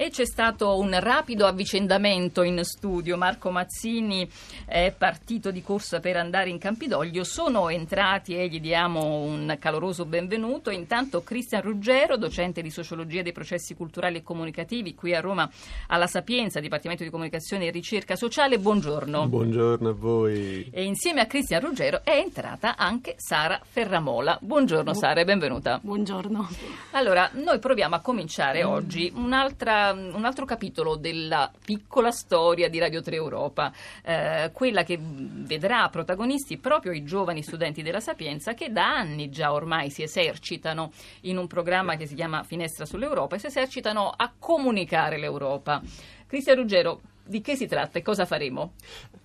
e c'è stato un rapido avvicendamento in studio. Marco Mazzini è partito di corsa per andare in Campidoglio, sono entrati e gli diamo un caloroso benvenuto. Intanto Cristian Ruggero, docente di sociologia dei processi culturali e comunicativi qui a Roma alla Sapienza, Dipartimento di Comunicazione e Ricerca Sociale. Buongiorno. Buongiorno a voi. E insieme a Cristian Ruggero è entrata anche Sara Ferramola. Buongiorno Sara e benvenuta. Buongiorno. Allora, noi proviamo a cominciare mm. oggi un'altra un altro capitolo della piccola storia di Radio 3 Europa, eh, quella che vedrà protagonisti proprio i giovani studenti della Sapienza che da anni già ormai si esercitano in un programma che si chiama Finestra sull'Europa e si esercitano a comunicare l'Europa. Cristian Ruggero, di che si tratta e cosa faremo?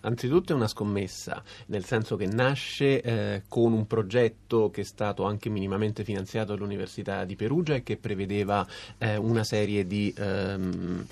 Anzitutto è una scommessa, nel senso che nasce eh, con un progetto che è stato anche minimamente finanziato dall'Università di Perugia e che prevedeva eh, una serie di ehm,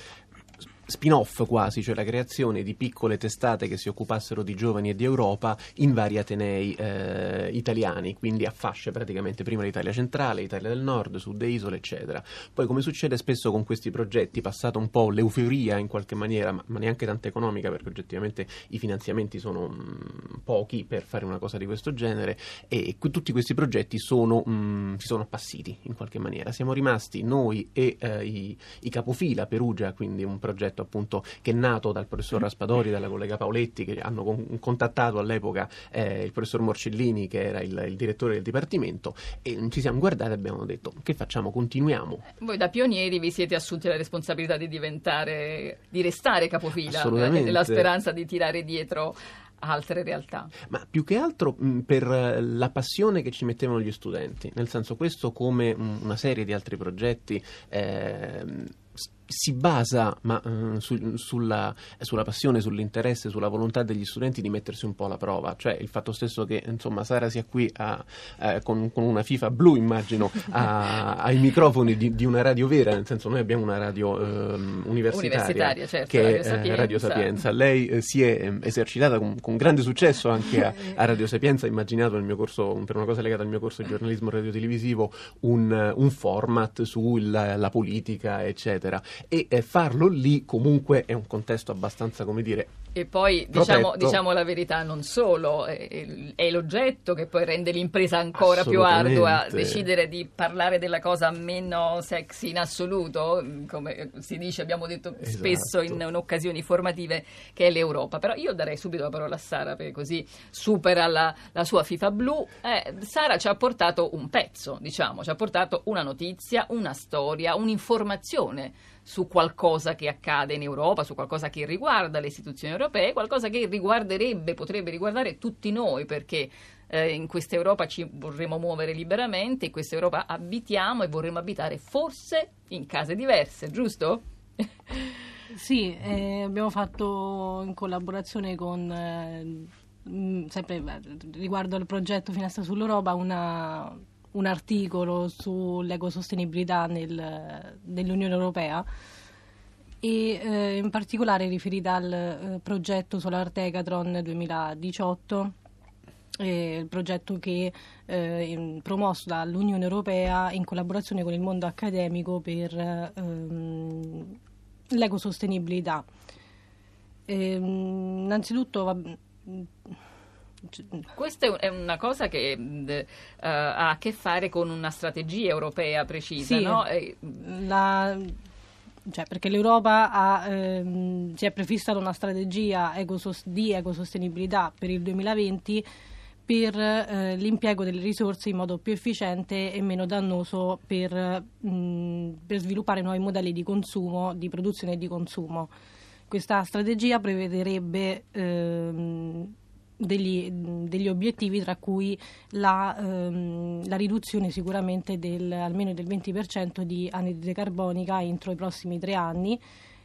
spin-off quasi, cioè la creazione di piccole testate che si occupassero di giovani e di Europa in vari atenei eh, italiani, quindi a fasce praticamente, prima l'Italia centrale, l'Italia del nord, sud e isole, eccetera. Poi come succede spesso con questi progetti, passata un po' l'euforia in qualche maniera, ma, ma neanche tanto economica perché oggettivamente i finanziamenti sono mh, mm, pochi per fare una cosa di questo genere e que- tutti questi progetti sono, mh, mm, si sono appassiti in qualche maniera. Siamo rimasti noi e eh, i, i capofila Perugia, quindi un progetto progetto appunto che è nato dal professor mm. Raspadori e dalla collega Paoletti che hanno con- contattato all'epoca eh, il professor Morcellini che era il, il, direttore del dipartimento e ci siamo guardati e abbiamo detto che facciamo, continuiamo. Voi da pionieri vi siete assunti la responsabilità di diventare, di restare capofila, eh, nella speranza di tirare dietro altre realtà. Ma più che altro mh, per la passione che ci mettevano gli studenti, nel senso questo come mh, una serie di altri progetti eh, si basa ma, uh, su, sulla, sulla, passione, sull'interesse, sulla volontà degli studenti di mettersi un po' alla prova, cioè il fatto stesso che insomma Sara sia qui a, eh, con, con, una FIFA blu immagino a, ai microfoni di, di, una radio vera, nel senso noi abbiamo una radio eh, universitaria, universitaria certo, che Radio è eh, Radio Sapienza, lei eh, si è ehm, esercitata con, con, grande successo anche a, a Radio Sapienza, immaginato nel mio corso, per una cosa legata al mio corso di giornalismo radiotelevisivo un, un format sulla politica eccetera e eh, farlo lì comunque è un contesto abbastanza, come dire, e poi diciamo, diciamo, la verità, non solo, è, è, l'oggetto che poi rende l'impresa ancora più ardua, decidere di parlare della cosa meno sexy in assoluto, come si dice, abbiamo detto esatto. spesso in, in, occasioni formative, che è l'Europa. Però io darei subito la parola a Sara, perché così supera la, la sua FIFA blu. Eh, Sara ci ha portato un pezzo, diciamo, ci ha portato una notizia, una storia, un'informazione su qualcosa che accade in Europa, su qualcosa che riguarda le istituzioni europee, qualcosa che riguarderebbe, potrebbe riguardare tutti noi, perché eh, in questa Europa ci vorremmo muovere liberamente, in questa Europa abitiamo e vorremmo abitare forse in case diverse, giusto? Sì, eh, abbiamo fatto in collaborazione con, eh, sempre riguardo al progetto Finestra sull'Europa, una un articolo sull'ecosostenibilità nel, nell'Unione Europea e eh, in particolare riferita al eh, progetto Solar Decathlon 2018 eh, il progetto che eh, promosso dall'Unione Europea in collaborazione con il mondo accademico per ehm, l'ecosostenibilità. Ehm, innanzitutto va, questa è una cosa che uh, ha a che fare con una strategia europea precisa, sì, no? La, cioè perché l'Europa ha, ehm, si è prefissata una strategia ecosos- di ecosostenibilità per il 2020 per eh, l'impiego delle risorse in modo più efficiente e meno dannoso per, mh, per sviluppare nuovi modelli di consumo, di produzione e di consumo. Questa strategia prevederebbe ehm, degli, degli, obiettivi tra cui la, ehm, la, riduzione sicuramente del, almeno del 20% di anidride carbonica entro i prossimi tre anni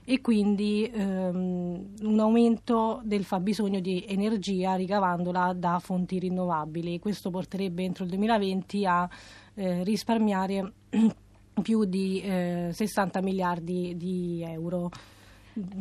e quindi ehm, un aumento del fabbisogno di energia ricavandola da fonti rinnovabili. Questo porterebbe entro il 2020 a eh, risparmiare più di eh, 60 miliardi di euro.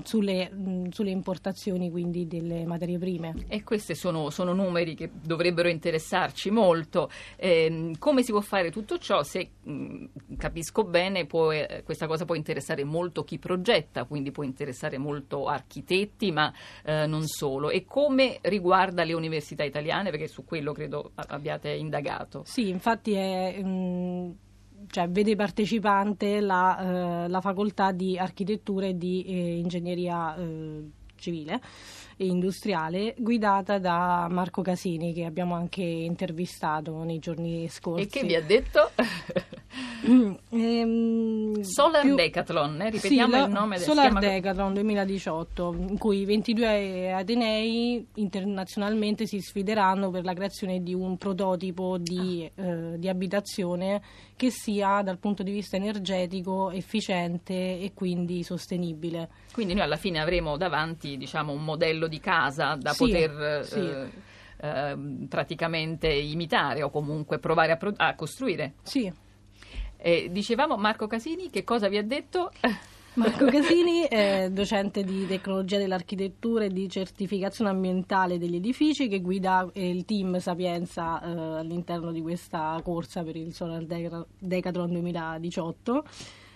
Sulle, sulle, importazioni quindi delle materie prime. E questi sono, sono numeri che dovrebbero interessarci molto. Eh, come si può fare tutto ciò? Se mh, capisco bene, può, eh, questa cosa può interessare molto chi progetta, quindi può interessare molto architetti, ma eh, non solo. E come riguarda le università italiane? Perché su quello credo abbiate indagato. Sì, infatti è... Mh, cioè, vede partecipante la, eh, la, facoltà di architettura e di eh, ingegneria eh, civile e industriale guidata da Marco Casini che abbiamo anche intervistato nei giorni scorsi. E che vi ha detto? Mm, ehm, Solar più... Decathlon, eh? ripetiamo sì, il nome del Solar Decathlon 2018, in cui 22 atenei internazionalmente si sfideranno per la creazione di un prototipo di, ah. eh, di abitazione che sia dal punto di vista energetico efficiente e quindi sostenibile. Quindi noi alla fine avremo davanti diciamo, un modello di casa da sì, poter sì. Eh, eh, praticamente imitare o comunque provare a, pro- a costruire. Sì. Eh, dicevamo Marco Casini, che cosa vi ha detto? Marco Casini è docente di tecnologia dell'architettura e di certificazione ambientale degli edifici che guida eh, il team Sapienza eh, all'interno di questa corsa per il Solar Decathlon 2018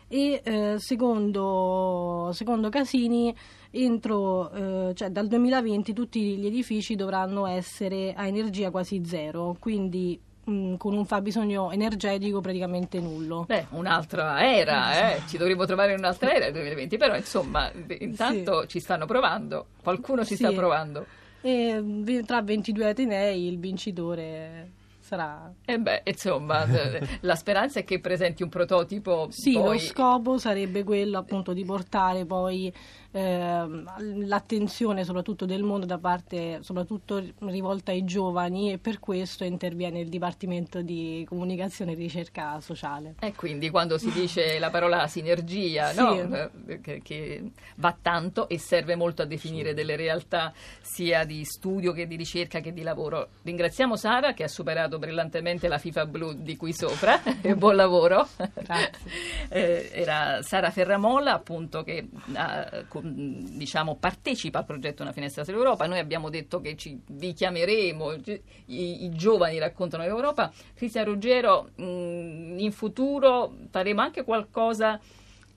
e eh, secondo, secondo, Casini entro, eh, cioè dal 2020 tutti gli edifici dovranno essere a energia quasi zero, quindi Mm, con un fabbisogno energetico praticamente nullo. Beh, un'altra era, eh? ci dovremmo trovare in un'altra era nel 2020, però insomma intanto sì. ci stanno provando, qualcuno ci sì. sta provando. E tra 22 atenei il vincitore sarà... E eh beh, insomma, la speranza è che presenti un prototipo. Sì, poi... lo scopo sarebbe quello appunto di portare poi eh, l'attenzione soprattutto del mondo da parte, soprattutto rivolta ai giovani e per questo interviene il Dipartimento di Comunicazione e Ricerca Sociale. E quindi quando si dice la parola sinergia, sì. no? Eh, che, che, va tanto e serve molto a definire delle realtà sia di studio che di ricerca che di lavoro. Ringraziamo Sara che ha superato brillantemente la FIFA blu di qui sopra buon lavoro. eh, era Sara Ferramolla appunto che ha diciamo, partecipa al progetto Una finestra sull'Europa. Noi abbiamo detto che ci, vi chiameremo, i, i giovani raccontano l'Europa. Cristian Ruggero, mh, in futuro faremo anche qualcosa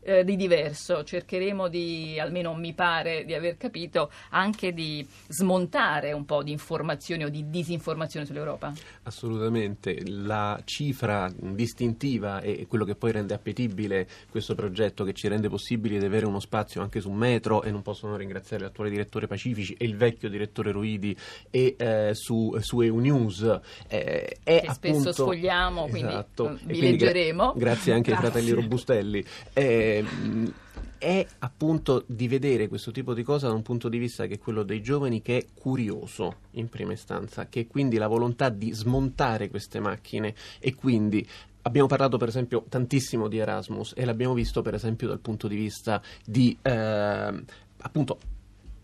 eh, di diverso, cercheremo di, almeno mi pare di aver capito, anche di smontare un po' di informazioni o di disinformazione sull'Europa. Assolutamente, la cifra distintiva e quello che poi rende appetibile questo progetto, che ci rende possibile di avere uno spazio anche su Metro e non posso non ringraziare l'attuale direttore Pacifici e il vecchio direttore Ruidi e eh, su, su EU News eh, è che appunto, spesso sfogliamo, esatto, quindi vi quindi leggeremo. Gra- grazie anche grazie. ai fratelli Robustelli. Eh, Ehm, è appunto di vedere questo tipo di cosa da un punto di vista che è quello dei giovani che è curioso in prima istanza, che è quindi la volontà di smontare queste macchine. E quindi abbiamo parlato per esempio tantissimo di Erasmus e l'abbiamo visto per esempio dal punto di vista di eh, appunto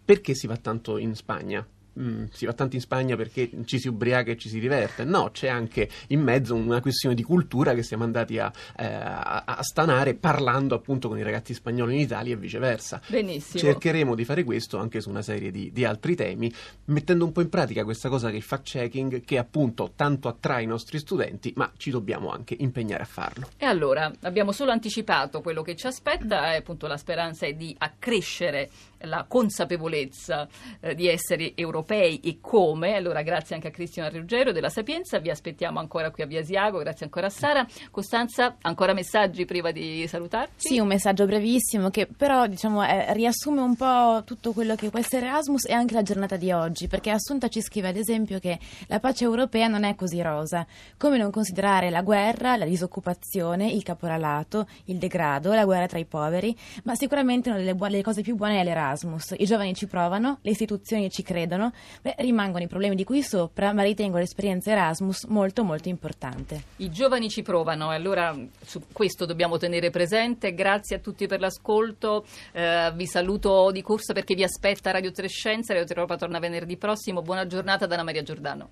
perché si va tanto in Spagna Mm, si va tanto in Spagna perché ci si ubriaca e ci si diverte. No, c'è anche in mezzo una questione di cultura che siamo andati a, eh, a, stanare parlando appunto con i ragazzi spagnoli in Italia e viceversa. Benissimo. Cercheremo di fare questo anche su una serie di, di altri temi, mettendo un po' in pratica questa cosa che è il fact-checking, che appunto tanto attrae i nostri studenti, ma ci dobbiamo anche impegnare a farlo. E allora, abbiamo solo anticipato quello che ci aspetta, e appunto la speranza è di accrescere la consapevolezza eh, di essere europei e come. Allora, grazie anche a Cristiano Ruggero della Sapienza, vi aspettiamo ancora qui a Via Asiago, grazie ancora a Sara. Costanza, ancora messaggi prima di salutarci? Sì, un messaggio brevissimo che però diciamo, eh, riassume un po' tutto quello che può essere Erasmus e anche la giornata di oggi, perché Assunta ci scrive ad esempio che la pace europea non è così rosa. Come non considerare la guerra, la disoccupazione, il caporalato, il degrado, la guerra tra i poveri, ma sicuramente una delle, bu- delle cose più buone è l'Erasmus Erasmus. I giovani ci provano, le istituzioni ci credono, beh, rimangono i problemi di qui sopra, ma ritengo l'esperienza Erasmus molto molto importante. I giovani ci provano e allora su questo dobbiamo tenere presente. Grazie a tutti per l'ascolto. Eh, vi saluto di corsa perché vi aspetta Radio Trescenza. Radio Europa torna venerdì prossimo. Buona giornata da Anna Maria Giordano.